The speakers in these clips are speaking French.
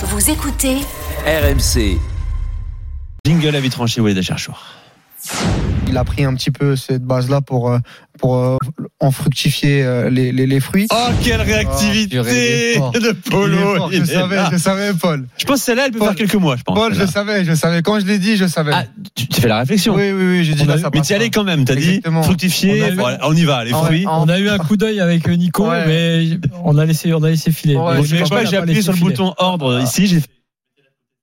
Vous écoutez RMC. Jingle à tranché Walid Acharchour. Il a pris un petit peu cette base-là pour, euh, pour euh, en fructifier euh, les, les, les fruits. Oh, quelle réactivité Oh, purée, de est Polo. je savais, là. je savais, Paul. Je pense que celle-là, elle peut Paul. faire quelques mois, je pense. Paul, je savais, je savais. Quand je l'ai dit, je savais. Ah, tu, tu fais la réflexion. oui, oui, oui, j'ai dit a- là, ça mais passe tu y allais quand même, t'as dit fructifier. On Voilà, y va, les Ah fruits. en- On a eu un coup d'œil avec Nico, Ouais. mais on a laissé, on a laissé filer. Ouais, Nico pas, n'a j'ai appuyé sur le bouton ordre ici. J'ai fait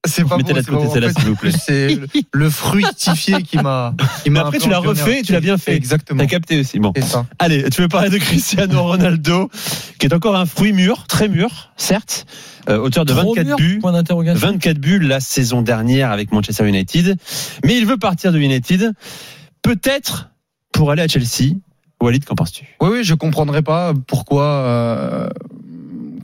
C'est pas Mettez-la de côté, celle-là, s'il vous plaît. C'est le, fructifié qui m'a. Mais m'a après, tu l'as refait et tu l'as bien fait. Exactement. T'as capté aussi. Bon. Ça. Allez, tu veux parler de Cristiano Ronaldo, qui est encore un fruit mûr, très mûr, certes, euh, auteur de Trop 24 mûr, buts. Point d'interrogation. 24 buts la saison dernière avec Manchester United. Mais il veut partir de United. Peut-être pour aller à Chelsea. Walid, qu'en penses-tu? Oui, oui, je comprendrais pas pourquoi euh,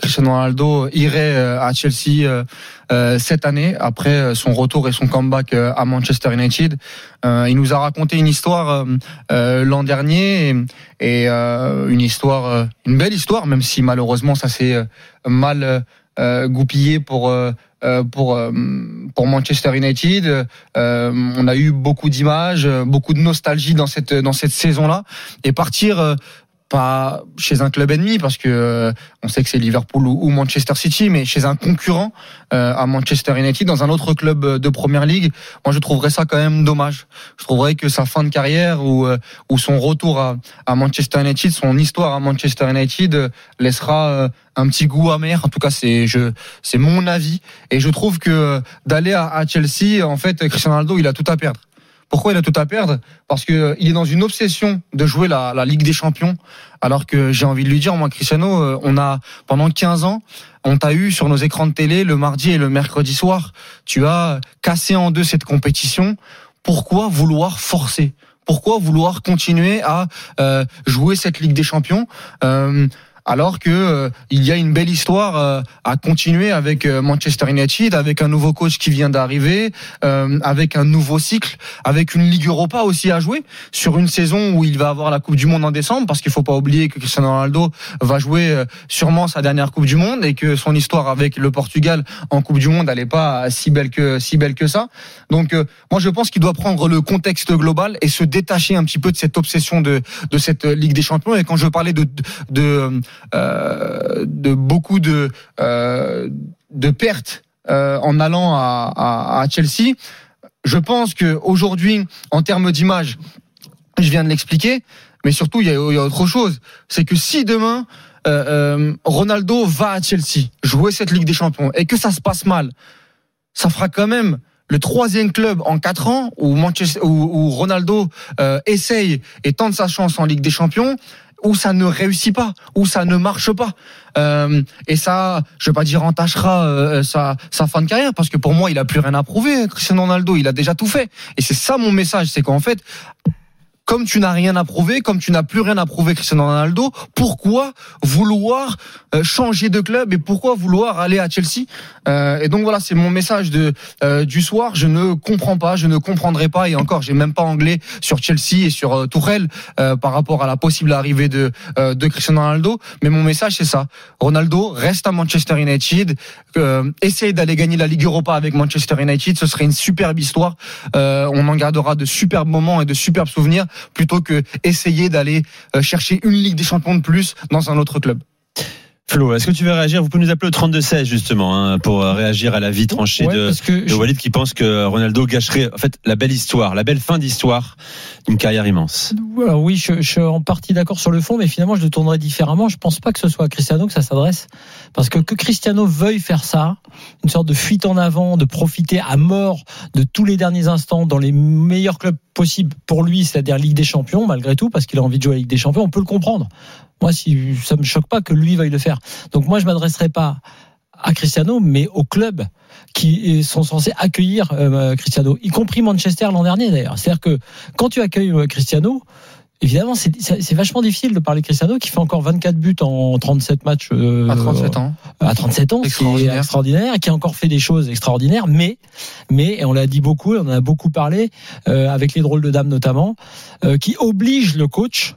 Cristiano Ronaldo irait euh, à Chelsea euh, euh, cette année après son retour et son comeback à Manchester United. Il nous a raconté une histoire l'an dernier et, une histoire, une belle histoire, même si malheureusement ça s'est mal goupillé pour. pour pour Manchester United, on a eu beaucoup d'images, beaucoup de nostalgie dans cette dans cette saison-là, et partir pas chez un club ennemi parce que euh, on sait que c'est Liverpool ou, Manchester City, mais chez un concurrent euh, à Manchester United dans un autre club euh, de Première Ligue, moi je trouverais ça quand même dommage. Je trouverais que sa fin de carrière ou euh, ou son retour à, à Manchester United, son histoire à Manchester United euh, laissera euh, un petit goût amer. En tout cas, c'est je c'est mon avis et je trouve que d'aller à, à Chelsea, en fait, Cristiano Ronaldo, il a tout à perdre. Pourquoi il a tout à perdre Parce que euh, il est dans une obsession de jouer la, Ligue des Champions. Alors que j'ai envie de lui dire, moi, Cristiano, euh, on a pendant 15 ans, on t'a eu sur nos écrans de télé le mardi et le mercredi soir. Tu as cassé en deux cette compétition. Pourquoi vouloir forcer? Pourquoi vouloir continuer à euh, jouer cette Ligue des Champions? Alors que euh, il y a une belle histoire euh, à continuer avec euh, Manchester United, avec un nouveau coach qui vient d'arriver, euh, avec un nouveau cycle, avec une Ligue Europa aussi à jouer sur une saison où il va avoir la Coupe du Monde en décembre, parce qu'il faut pas oublier que Cristiano Ronaldo va jouer euh, sûrement sa dernière Coupe du Monde et que son histoire avec le Portugal en Coupe du Monde elle est pas si belle que si belle que ça. Donc euh, moi je pense qu'il doit prendre le contexte global et se détacher un petit peu de cette obsession de de cette Ligue des Champions. Et quand je parlais de de de beaucoup de euh, de pertes euh, en allant à, Chelsea, je pense que aujourd'hui, en termes d'image, je viens de l'expliquer, mais surtout il y a, autre chose, c'est que si demain euh, euh, Ronaldo va à Chelsea jouer cette Ligue des Champions et que ça se passe mal, ça fera quand même le troisième club en quatre ans où, Ronaldo euh, essaye et tente sa chance en Ligue des Champions, où ça ne réussit pas, où ça ne marche pas. Euh, et ça, je vais pas dire entachera euh, sa, sa fin de carrière, parce que pour moi, il a plus rien à prouver. Cristiano Ronaldo, il a déjà tout fait. Et c'est ça mon message, c'est qu'en fait, comme tu n'as rien à prouver, comme tu n'as plus rien à prouver, Cristiano Ronaldo, pourquoi vouloir euh, changer de club et pourquoi vouloir aller à Chelsea? Euh, Et donc voilà, c'est mon message de euh, du soir. Je ne comprends pas, je ne comprendrai pas. Et encore, j'ai même pas anglais sur Chelsea et sur euh, Tourelle euh, par rapport à la possible arrivée de euh, de Cristiano Ronaldo. Mais mon message c'est ça. Ronaldo reste à Manchester United. Essaye d'aller gagner la Ligue Europa avec Manchester United. Ce serait une superbe histoire. On en gardera de superbes moments et de superbes souvenirs plutôt que essayer d'aller euh, chercher une Ligue des Champions de plus dans un autre club. Flo, est-ce que tu veux réagir? Vous pouvez nous appeler au 32-16 justement hein, pour euh, réagir à la vie tranchée Ouais, de, que de je- Walid qui pense que Ronaldo gâcherait en fait la belle histoire, la belle fin d'histoire d'une carrière immense. Alors oui, je, je suis en partie d'accord sur le fond, mais finalement, je le tournerai différemment. Je pense pas que ce soit à Cristiano que ça s'adresse. Parce que que Cristiano veuille faire ça, une sorte de fuite en avant, de profiter à mort de tous les derniers instants dans les meilleurs clubs possibles pour lui, c'est-à-dire Ligue des Champions, malgré tout, parce qu'il a envie de jouer à Ligue des Champions, on peut le comprendre. Moi, si, ça me choque pas que lui veuille le faire. Donc moi, je m'adresserai pas à Cristiano, mais aux clubs qui sont censés accueillir euh, Cristiano, y compris Manchester l'an dernier d'ailleurs. C'est-à-dire que quand tu accueilles euh, Cristiano, évidemment, c'est- vachement difficile de parler de Cristiano qui fait encore 24 buts en 37 matchs euh, À 37 ans. à 37 ans, ce qui est Extraordinaire. extraordinaire, qui a encore fait des choses extraordinaires, mais, mais, et on l'a dit beaucoup, et on en a beaucoup parlé, euh, avec les drôles de dames notamment, euh, qui oblige le coach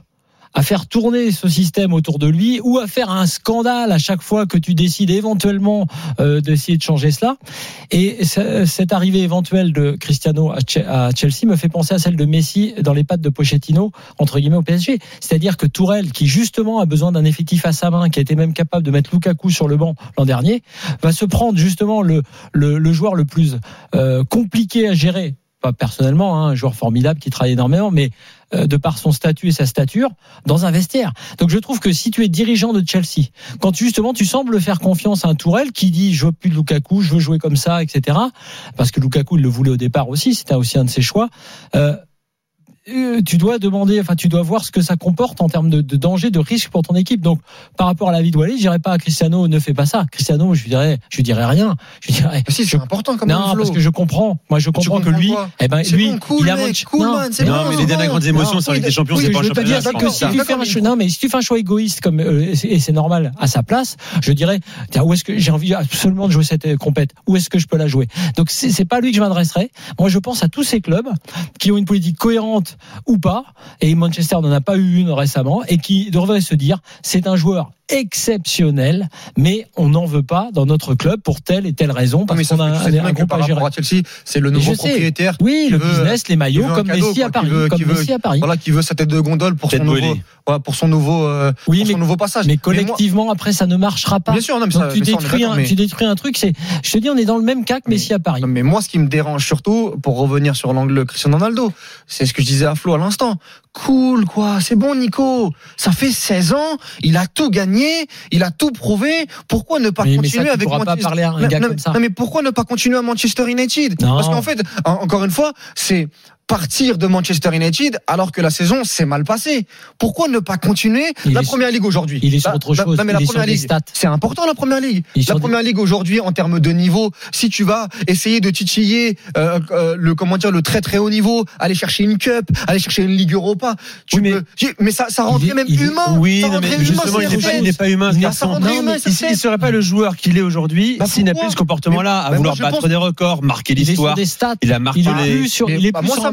à faire tourner ce système autour de lui ou à faire un scandale à chaque fois que tu décides éventuellement euh, d'essayer de changer cela. Et cette arrivée éventuelle de Cristiano à Chelsea me fait penser à celle de Messi dans les pattes de Pochettino entre guillemets au PSG. C'est-à-dire que Tourelle, qui justement a besoin d'un effectif à sa main, qui a été même capable de mettre Lukaku sur le banc l'an dernier, va se prendre justement le, le, le joueur le plus euh, compliqué à gérer personnellement, hein, un joueur formidable qui travaille énormément, mais euh, de par son statut et sa stature, dans un vestiaire. Donc je trouve que si tu es dirigeant de Chelsea, quand justement tu sembles faire confiance à un Tourelle qui dit je veux plus de Lukaku, je veux jouer comme ça, etc. Parce que Lukaku il le voulait au départ aussi, c'était aussi un de ses choix. Euh, euh, tu dois demander, enfin, tu dois voir ce que ça comporte en termes de, de danger, de risque pour ton équipe. Donc, par rapport à la vie de Walid, je dirais pas à Cristiano, ne fais pas ça. Cristiano, je lui dirais, je lui dirais rien. Je lui dirais. si, c'est important comme Non, parce que je comprends. Moi, je comprends que lui, eh ben, lui, bon, cool, il a mec, cool, man, c'est Non, bon, mais c'est les dernières grandes émotions Non, Ligue oui, des Champions, oui, c'est je pas un veux pas championnat. si tu fais un choix, non, mais si tu fais un choix égoïste comme euh, et c'est c'est normal à sa place, je dirais tiens, où est-ce que j'ai envie absolument de jouer cette euh, compète? Où est-ce que je peux la jouer? Donc c'est c'est pas à lui que je m'adresserai. Moi, je pense à tous ces clubs qui ont une politique cohérente ou pas, et Manchester n'en a pas eu une récemment, et qui devraient se dire c'est un joueur exceptionnel, mais on n'en veut pas dans notre club pour telle et telle raison parce qu'on a un, groupe à gérer. à Chelsea, c'est le nouveau je sais. propriétaire. Oui, le veut- business, les maillots, comme cadeau, Messi à Paris, veut- comme veut- Messi à Paris. Voilà, qui veut sa tête de gondole pour Tête son nouveau, voilà, pour son nouveau, euh, Oui, pour mais son nouveau passage. mais moi- collectivement après ça ne marchera pas. bien sûr, non, mais Donc ça, tu mais ça, on est détruis un, mais- tu détruis un truc. C'est, je te dis, on est dans le même cas que Mais- Messi à Paris. Mais moi, ce qui me dérange surtout, pour revenir sur l'angle Cristiano Ronaldo, c'est ce que je disais à Flo à l'instant. Cool, quoi. C'est bon, Nico. Ça fait 16 ans. Il a tout gagné. Il a tout prouvé. Pourquoi ne pas Mais, mais ça, continuer avec pas Manchester parler à un non, gars non, comme ça. non, mais pourquoi ne pas continuer à Manchester United? Non. Parce qu'en fait, en- encore une fois, c'est partir de Manchester United alors que la saison s'est mal passée. Pourquoi ne pas continuer Il la première ligue aujourd'hui? il est sur La- autre la- chose. non, mais Il la est sur première des ligue, stats. c'est important la première ligue. La sur première ligue aujourd'hui en termes de niveau, si tu vas essayer de titiller euh, euh, le comment dire le très très haut niveau, aller chercher une cup, aller chercher une ligue Europa, tu Oui, mais- peux- tu- mais ça ça rendrait est- même il est- humain. Oui, ça non, mais humain, justement, c'est il n'est pas, humain, ce garçon. Non, humain, il ne serait pas le joueur qu'il est aujourd'hui Bah, s'il n'a plus ce comportement-là, à vouloir battre des records, marquer sur l'histoire. des stats. Il a marqué les-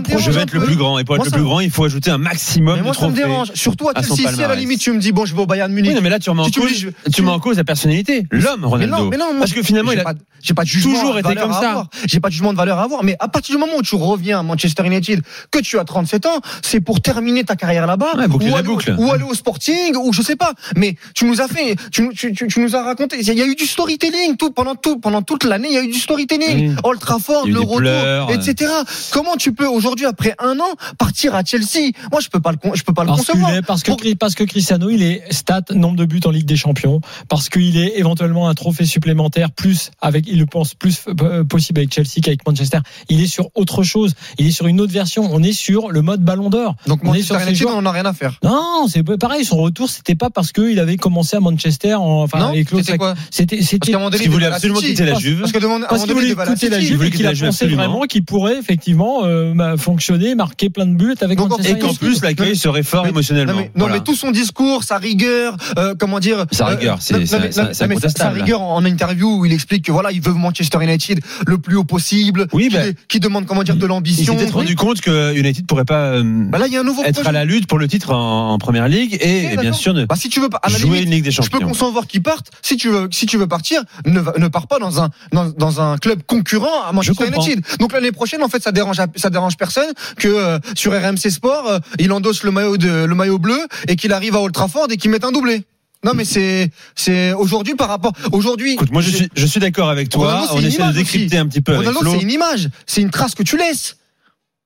Je veux être le plus grand. Et pour être le plus grand, il faut ajouter un maximum Mais de moi ça me trophées. dérange, surtout à Chelsea. Si à la limite tu me dis bon je vais au Bayern Munich. Oui, non, mais là, tu remets en cause, la personnalité, l'homme, Ronaldo. Parce que finalement, j'ai il a pas, j'ai pas de jugement toujours été valeur comme à ça. avoir. J'ai pas de jugement de valeur à avoir. Mais à partir du moment où tu reviens à Manchester United, que tu as 37 ans, c'est pour terminer ta carrière là-bas. Ouais, ou, aller, au- boucle. ou aller au Sporting, ou je sais pas. Mais tu nous as fait, tu, nous- tu, tu, tu nous as raconté. Il y a eu du storytelling tout pendant tout pendant toute l'année. Il y a eu du storytelling. Mm. Old Trafford, le retour, etc. Comment tu peux aujourd'hui après un an partir à Chelsea Moi, je peux pas le, je peux pas le Parce, concevoir. est- parce, que, Pour- parce que Cristiano, il est stat, nombre de buts en Ligue des Champions, parce qu'il est éventuellement un trophée supplémentaire, plus avec, il le pense plus euh, possible avec Chelsea qu'avec Manchester. Il est sur autre chose. Il est sur une autre version. On est sur le mode Ballon d'Or. Donc on est sur ces United, joueurs. on en a rien à faire. Non, c'est pareil. Son retour, c'était pas parce qu'il avait commencé à Manchester, en, enfin, non, avec l'autre. c'était quoi C'était, c'était voulait il devait absolument quitter la. Juve. Parce qu'il voulait écouter la. Juve voulait et qu'il a pensé vraiment qu'il pourrait effectivement euh, bah, fonctionner, marquer plein de buts avec Donc, Manchester Et qu'en plus, l'accueil serait fort Mais- émotionnellement. Non mais, non, Voilà. mais tout son discours, sa rigueur, euh, comment dire Sa euh, rigueur, c'est- sa- sa rigueur en interview où il explique que voilà, il veut Manchester United le plus haut possible, Oui, qui, ben, qui demande comment dire de Il l'ambition. s'est peut-être rendu compte que United pourrait pas euh, Bah là, il y a un nouveau être projet. à la lutte pour le titre en, en première ligue et, et bien sûr ne Bah si tu veux pas, à la jouer limite, une Ligue des je peux Champions. concevoir qu'il parte. Si tu veux, si tu veux partir, ne, ne pars pas dans un dans, dans un club concurrent à Manchester. United. Donc l'année prochaine, en fait, ça dérange ça dérange personne que euh, sur RMC Sport, euh, il endosse le maillot de le maillot bleu et qu'il arrive à Old Trafford et qu'il mette un doublé. Non mais c'est c'est aujourd'hui par rapport aujourd'hui. Écoute, moi je suis je suis d'accord avec toi. Ronaldo, On essaie de décrypter aussi. un petit peu Ronaldo, c'est une image, c'est une trace que tu laisses.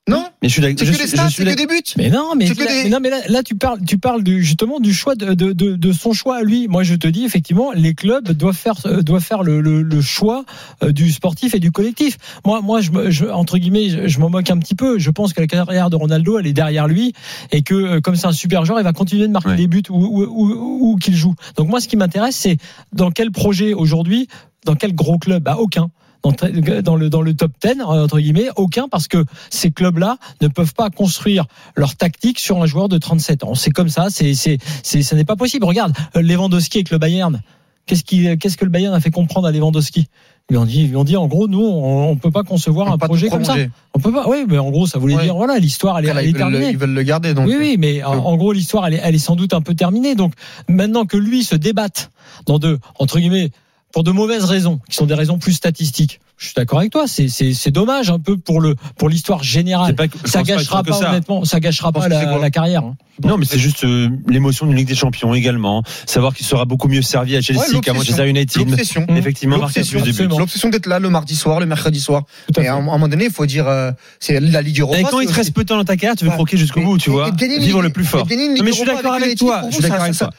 Non Mais je suis d'accord. C'est que suis- des je stats, suis c'est que des buts. Mais non, mais, C'est que là, des- mais non, mais là, là, tu parles, tu parles du, justement du choix de, de, de, de son choix à lui. Moi, je te dis effectivement, les clubs doivent faire, euh, doivent faire le, le, le choix euh, du sportif et du collectif. Moi, moi, je, me- je entre guillemets, je, je m'en moque un petit peu. Je pense que la carrière de Ronaldo, elle est derrière lui et que euh, comme c'est un super joueur, il va continuer de marquer Ouais. des buts où, où, où, où qu'il joue. Donc moi, ce qui m'intéresse, c'est dans quel projet aujourd'hui, dans quel gros club? Bah aucun dans, le dans le top 10 entre guillemets aucun parce que ces clubs là ne peuvent pas construire leur tactique sur un joueur de 37 ans c'est comme ça c'est c'est c'est ce n'est pas possible regarde euh, Lewandowski avec le Bayern qu'est-ce qui qu'est-ce que le Bayern a fait comprendre à Lewandowski? Ils lui ont dit, ils ont dit en gros, nous, on, on peut pas concevoir un Pas projet comme ça. On peut pas. Oui, mais en gros, ça voulait Ouais. dire voilà, l'histoire, elle est, elle le, terminée. ils veulent le garder. Donc, Oui, oui, mais en, euh, en gros, l'histoire, elle est, elle est sans doute un peu terminée. Donc, maintenant que lui se débatte dans de, entre guillemets, pour de mauvaises raisons, qui sont des raisons plus statistiques, je suis d'accord avec toi. C'est, c'est, c'est dommage un peu pour le, pour l'histoire générale. Pas Ça gâchera pas, ça. honnêtement, ça gâchera pas la, carrière. hein. Non, mais c'est juste euh, l'émotion d'une Ligue des Champions également. Savoir qu'il sera beaucoup mieux servi à Chelsea Ouais, qu'à. Manchester United. L'obsession. Effectivement, marquer L'obsession, d'être là le mardi soir, le mercredi soir. Tout à Et à un, à un moment donné, il faut dire, euh, c'est la Ligue Europa. Et quand il te reste peu de temps dans ta carrière, tu veux croquer jusqu'au bout, tu vois. Vivre le plus fort. mais je suis d'accord avec toi. Je suis d'accord avec ça- toi.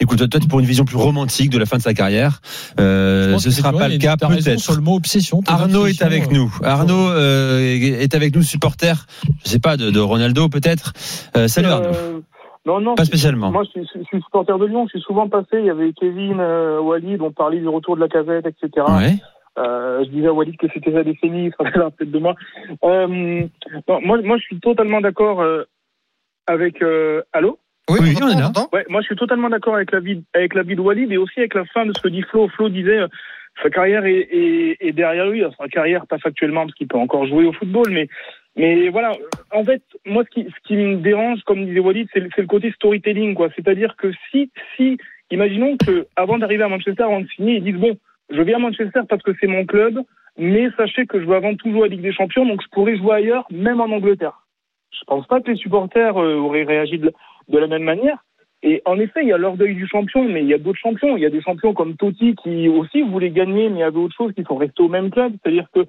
Écoute, toi, tu es pour une vision plus romantique de la fin de sa carrière. Euh, ce que sera pas le a- cas, peut-être. Sur le mot obsession. Arnaud est avec euh, nous. Arnaud euh, est avec nous, supporter. Je sais pas de, de Ronaldo peut-être. Euh, salut Arnaud. Euh, non, non. Pas spécialement. Moi, je suis, je suis supporter de Lyon. Je suis souvent passé. Il y avait Kevin, euh, Walid. On parlait du retour de la casette, etc. Ouais. Euh, je disais à Walid que c'était la décennie. Il la tête de moi. Euh, non, moi, moi, je suis totalement d'accord euh, avec. Euh, allô. Oui, Oui, on on est entend, là. on entend. Ouais, moi, je suis totalement d'accord avec la vie, avec la vie de Walid et aussi avec la fin de ce que dit Flo. Flo disait. euh, sa carrière est, est, est derrière lui. Alors, Sa carrière, pas factuellement, parce qu'il peut encore jouer au football, mais mais voilà, en fait, moi, ce qui, ce qui me dérange, comme disait Walid, c'est le, c'est le côté storytelling, quoi. C'est-à-dire que si, si, imaginons que avant d'arriver à Manchester, avant de signer, ils disent bon, je viens à Manchester parce que c'est mon club, mais sachez que je veux avant tout jouer à Ligue des Champions, donc je pourrais jouer ailleurs, même en Angleterre. Je pense pas que les supporters euh, auraient réagi de, de la même manière. Et en effet, il y a l'orgueil du champion, mais il y a d'autres champions. Il y a des champions comme Totti qui aussi voulaient gagner, mais il y avait autre chose qui sont restés au même club. C'est-à-dire que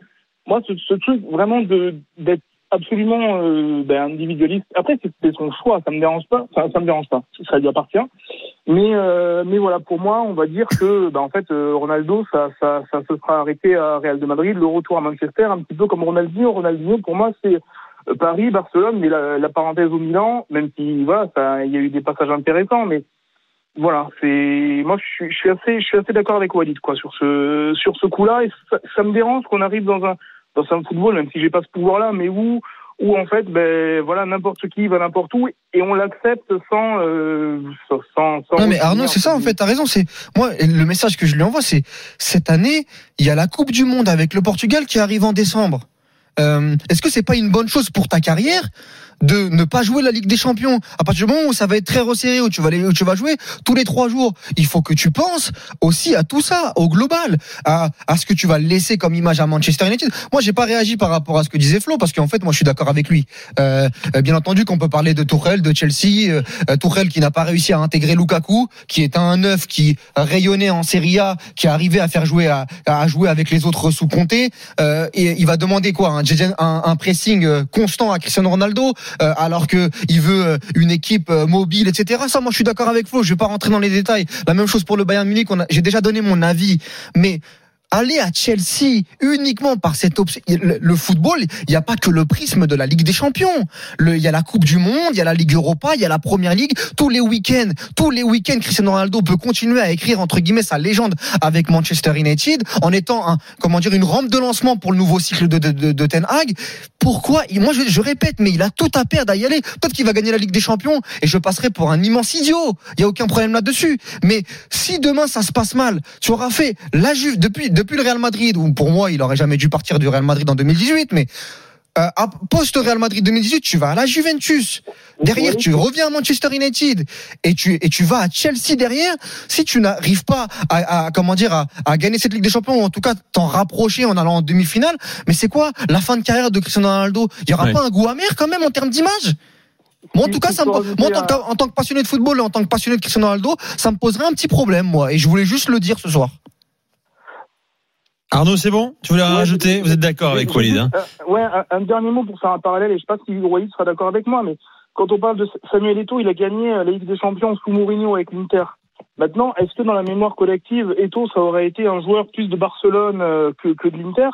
moi, ce, truc vraiment d'être absolument euh, ben, individualiste. Après, c'est son choix, ça me dérange pas. Enfin, ça me dérange pas. Ça lui appartient. Mais euh, mais voilà, pour moi, on va dire que ben, en fait, euh, Ronaldo, ça, ça ça se sera arrêté à Real de Madrid, le retour à Manchester, un petit peu comme Ronaldinho. Ronaldinho, pour moi, c'est Paris, Barcelone, mais la, la parenthèse au Milan, même si voilà, ça, il y a eu des passages intéressants, mais voilà, c'est moi je suis, je suis assez, je suis assez d'accord avec Walid quoi sur ce sur ce coup-là et ça, ça me dérange qu'on arrive dans un dans un football, même si j'ai pas ce pouvoir-là, mais où où en fait ben voilà n'importe qui va n'importe où et on l'accepte sans euh, sans sans. Non mais Arnaud, c'est ça en fait, t'as raison. C'est moi le message que je lui envoie, c'est cette année, il y a la Coupe du Monde avec le Portugal qui arrive en décembre. Euh, Est-ce que c'est pas une bonne chose pour ta carrière de ne pas jouer la Ligue des Champions? À partir du moment où ça va être très resserré où tu vas jouer tous les trois jours il faut que tu penses aussi à tout ça au global à, ce que tu vas laisser comme image à Manchester United. Moi j'ai pas réagi par rapport à ce que disait Flo parce qu'en fait moi je suis d'accord avec lui. Euh, euh, bien entendu qu'on peut parler de Tourelle de Chelsea euh, Tourelle qui n'a pas réussi à intégrer Lukaku qui est un neuf qui rayonnait en Serie A qui arrivé à faire jouer à, jouer avec les autres sous Comté euh, et il va demander quoi un, un pressing euh, constant à Cristiano Ronaldo euh, alors que il veut euh, une équipe euh, mobile, etc. Ça, moi, je suis d'accord avec Flo. Je vais pas rentrer dans les détails. La même chose pour le Bayern Munich. J'ai déjà donné mon avis, mais aller à Chelsea uniquement par cette option. Le, football, il n'y a pas que le prisme de la Ligue des Champions. Il y a la Coupe du Monde, il y a la Ligue Europa, il y a la Première Ligue. Tous les week-ends, tous les week-ends, Cristiano Ronaldo peut continuer à écrire entre guillemets sa légende avec Manchester United en étant un, comment dire, une rampe de lancement pour le nouveau cycle de, de, de, Ten Hag. Pourquoi Moi, je, répète, mais il a tout à perdre à y aller. Peut-être qu'il va gagner la Ligue des Champions et je passerai pour un immense idiot. Il y a aucun problème là-dessus. Mais si demain ça se passe mal, tu auras fait la Juve depuis le Real Madrid où pour moi il aurait jamais dû partir du Real Madrid en 2018, mais euh, post Real Madrid 2018, tu vas à la Juventus. Derrière, tu reviens à Manchester United et tu et tu vas à Chelsea derrière. Si tu n'arrives pas à, à comment dire à, à gagner cette Ligue des Champions ou en tout cas t'en rapprocher en allant en demi-finale, mais c'est quoi la fin de carrière de Cristiano Ronaldo? Il y aura Ouais. pas un goût amer quand même en termes d'image? Moi, en tout cas, ça me, moi, en, tant que, en tant que passionné de football et en tant que passionné de Cristiano Ronaldo, ça me poserait un petit problème, moi. Et je voulais juste le dire ce soir. Arnaud, c'est bon? Tu voulais Ouais, rajouter? Vous êtes d'accord avec Walid hein? euh, Ouais, un, un dernier mot pour faire un parallèle, et je sais pas si Walid sera d'accord avec moi, mais quand on parle de Samuel Eto'o, il a gagné euh, la Ligue des Champions sous Mourinho avec l'Inter. Maintenant, est-ce que dans la mémoire collective, Eto'o, ça aurait été un joueur plus de Barcelone euh, que, que de l'Inter?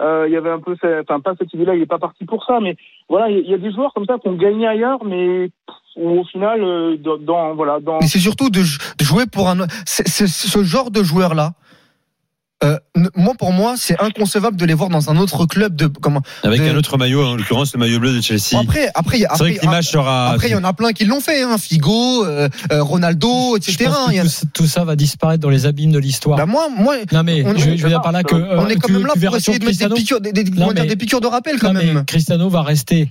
Euh, Il y avait un peu, cette- enfin pas cette idée-là, il est pas parti pour ça, mais voilà, il y, a- des joueurs comme ça qui ont gagné ailleurs, mais où au final, euh, dans, dans- voilà, dans Mais c'est surtout de, jouer pour un. ce genre de joueur-là, euh, moi pour moi c'est inconcevable de les voir dans un autre club de comment. Avec de- un autre maillot, en l'occurrence le maillot bleu de Chelsea. Après après il y a- C'est vrai que l'image sera. après il y en a plein qui l'ont fait, hein, Figo, euh, euh, Ronaldo, Je etc. pense que Il y a- tout, tout ça va disparaître dans les abîmes de l'histoire. Bah, moi moi non mais on- je, je veux dire par là que euh, on est quand tu- même là pour essayer de mettre des Cristiano- piqûres, des, des- Non, mais- des piqûres de rappel quand Non, mais même. Cristiano va rester,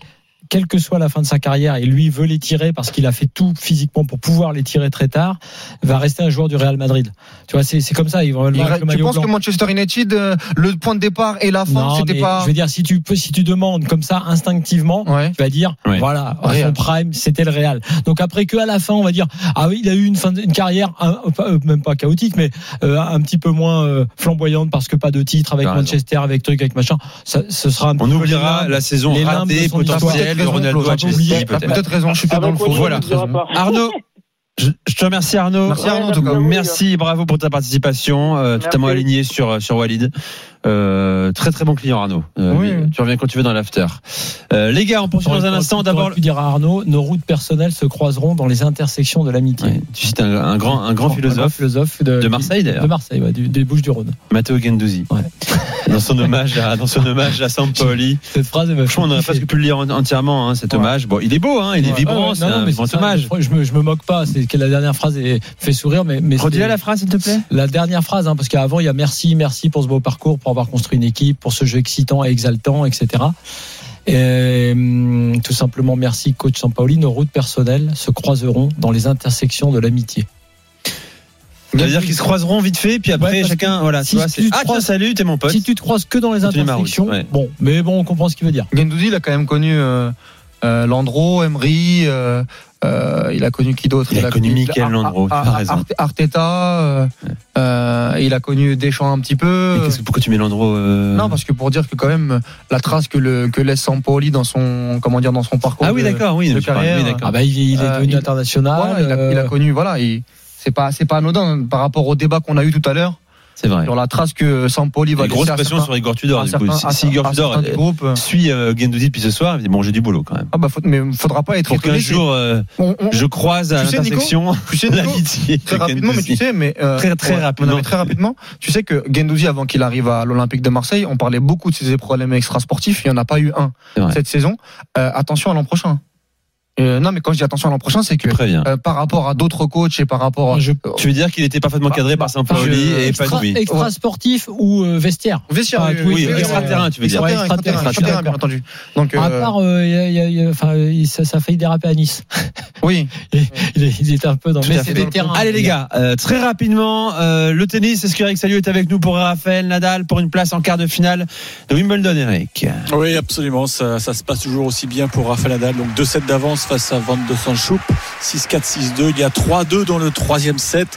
quelle que soit la fin de sa carrière, et lui veut les tirer parce qu'il a fait tout physiquement pour pouvoir les tirer très tard, va rester un joueur du Real Madrid. Tu vois, c'est c'est comme ça. Il le tu penses blanc. que Manchester United, euh, le point de départ et la fin, c'était pas. Je veux dire, si tu peux, si tu demandes comme ça instinctivement, Ouais. tu vas dire, Ouais. voilà, Real. son prime, c'était le Real. Donc après que à la fin, on va dire, ah oui, il a eu une fin, de- une carrière, un- euh, même pas chaotique, mais euh, un petit peu moins euh, flamboyante parce que pas de titre avec. Manchester, avec truc, avec machin. Ça, ce sera un petit On peu oubliera la saison ratée de son histoire. potentielle T'as Ronaldo raison, Chelsea. oublié, T'as peut-être. peut-être raison, je suis peut-être dans le faux. Voilà. pas. Arnaud, je, je te remercie Arnaud. Merci Arnaud en tout cas. merci bravo pour ta participation, euh, totalement aligné sur sur Walid. Euh, très très bon client Arnaud. Euh, Oui. Tu reviens quand tu veux dans l'after. Euh, les gars, on poursuit dans un instant. D'abord, tu dire à Arnaud, nos routes personnelles se croiseront dans les intersections de l'amitié. Ouais, tu cites un, un grand un grand philosophe philosophe de, de Marseille d'ailleurs, de Marseille, ouais, du- des Bouches du Rhône. Matteo Gendouzi. Ouais. Dans son hommage à dans son hommage à Sampoli. Cette phrase, fait Franchement, on aurait kiffer. presque pu le lire en- entièrement hein, cet hommage. Bon, il est beau, hein, il est vibrant, c'est un grand hommage. Je me, je me moque pas. C'est que la dernière phrase est, fait sourire, mais, mais c'est- la phrase, s'il te plaît. la dernière phrase, hein, parce qu'avant il y a merci, merci pour ce beau parcours, pour avoir construit une équipe, pour ce jeu excitant et exaltant, etc. Et, hum, tout simplement merci, coach Sampaoli. Nos routes personnelles se croiseront dans les intersections de l'amitié. Ça veut dire qu'ils se croiseront vite fait, puis après Ouais, chacun, que voilà, si tu vois, tu ah tiens, croises- salut, t'es mon pote. Si tu te croises que dans les route, intersections, ouais. bon, mais bon, on comprend ce qu'il veut dire. Gendouzi, il a quand même connu euh, euh, Landreau, Emery, euh, euh, il a connu qui d'autre? Il a connu Mikel Ar- Landreau, Arteta, euh, euh, il a connu Deschamps un petit peu. Mais qu'est-ce que- pourquoi tu mets Landreau euh, Non, parce que pour dire que quand même la trace que le que laisse Sampoli dans son comment dire dans son parcours. Ah oui, de- d'accord, oui, de parles, carrière. oui. Ah bah il, il est devenu international. Voilà, il, a, il a connu voilà, il- c'est pas c'est pas anodin par rapport au débat qu'on a eu tout à l'heure C'est vrai. sur la trace que Sampoli va Une grosse pression certains- sur Igor Tudor. à du coup. certains- Si- Igor Tudor euh, suit euh, Gendouzi depuis ce soir, il dit bon, j'ai du boulot quand même. Ah bah faut, mais faudra pas être Pour qu'un jour euh, On- on- je croise à l'intersection tu sais, l'amitié. Très de rapidement, mais tu sais, mais euh, Très, très rapidement. mais très rapidement. Tu sais que Gendouzi, avant qu'il arrive à l'Olympique de Marseille, on parlait beaucoup de ses problèmes extrasportifs. Il n'y en a pas eu un cette saison. Attention à l'an prochain. Euh, non, mais quand je dis attention à l'an prochain, c'est que euh, par rapport à d'autres coachs et par rapport à je- Tu veux dire qu'il était parfaitement Bah, cadré bah, par Sampaoli et extra, pas lui extra sportif ou euh, vestiaire. vestiaire, Ah, oui, oui, Oui, oui, extra-terrain, tu veux dire. Ouais, extra-terrain, extra-terrain, extra-terrain, extra-terrain, bien entendu. Donc, À euh, part, euh, il y a- il y a- il y a- enfin, ça, ça a failli déraper à Nice. oui. Il, est- il était un peu dans. Mais vétéran. Allez les gars, euh, très rapidement, euh, le tennis, est-ce qu'Eric Salio est avec nous pour Raphaël Nadal pour une place en quart de finale de Wimbledon, Eric? Oui, absolument. Ça, ça se passe toujours aussi bien pour Rafael Nadal. Donc 2-7 d'avance face à Van de Sanchoup. 6-4, 6-2. Il y a 3-2 dans le troisième set.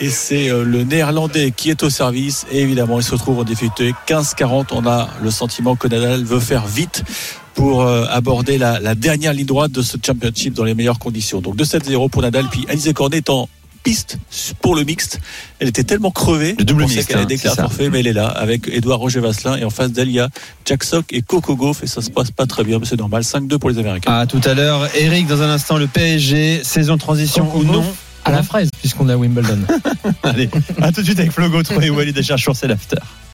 Et c'est euh, le néerlandais qui est au service. Et évidemment, il se retrouve en difficulté. 15-40. On a le sentiment que Nadal veut faire vite pour euh, aborder la, la dernière ligne droite de ce championship dans les meilleures conditions. Donc 2-7-0 pour Nadal. Puis Alizé Cornet est en piste pour le mixte. Elle était tellement crevée. Le double mixte, qu'elle hein, a déclaré c'est ça. forfait, mais elle est là avec Edouard Roger Vasselin et en face d'elle il y a Jack Sock et Coco Gauff et ça se passe pas très bien, mais c'est normal. 5-2 pour les Américains. À tout à l'heure, Eric, dans un instant, le PSG, saison de transition Coco ou non à la fraise, puisqu'on est à Wimbledon. Allez, à tout de suite avec Flo Gautreau et Walid Acharchour, c'est l'after.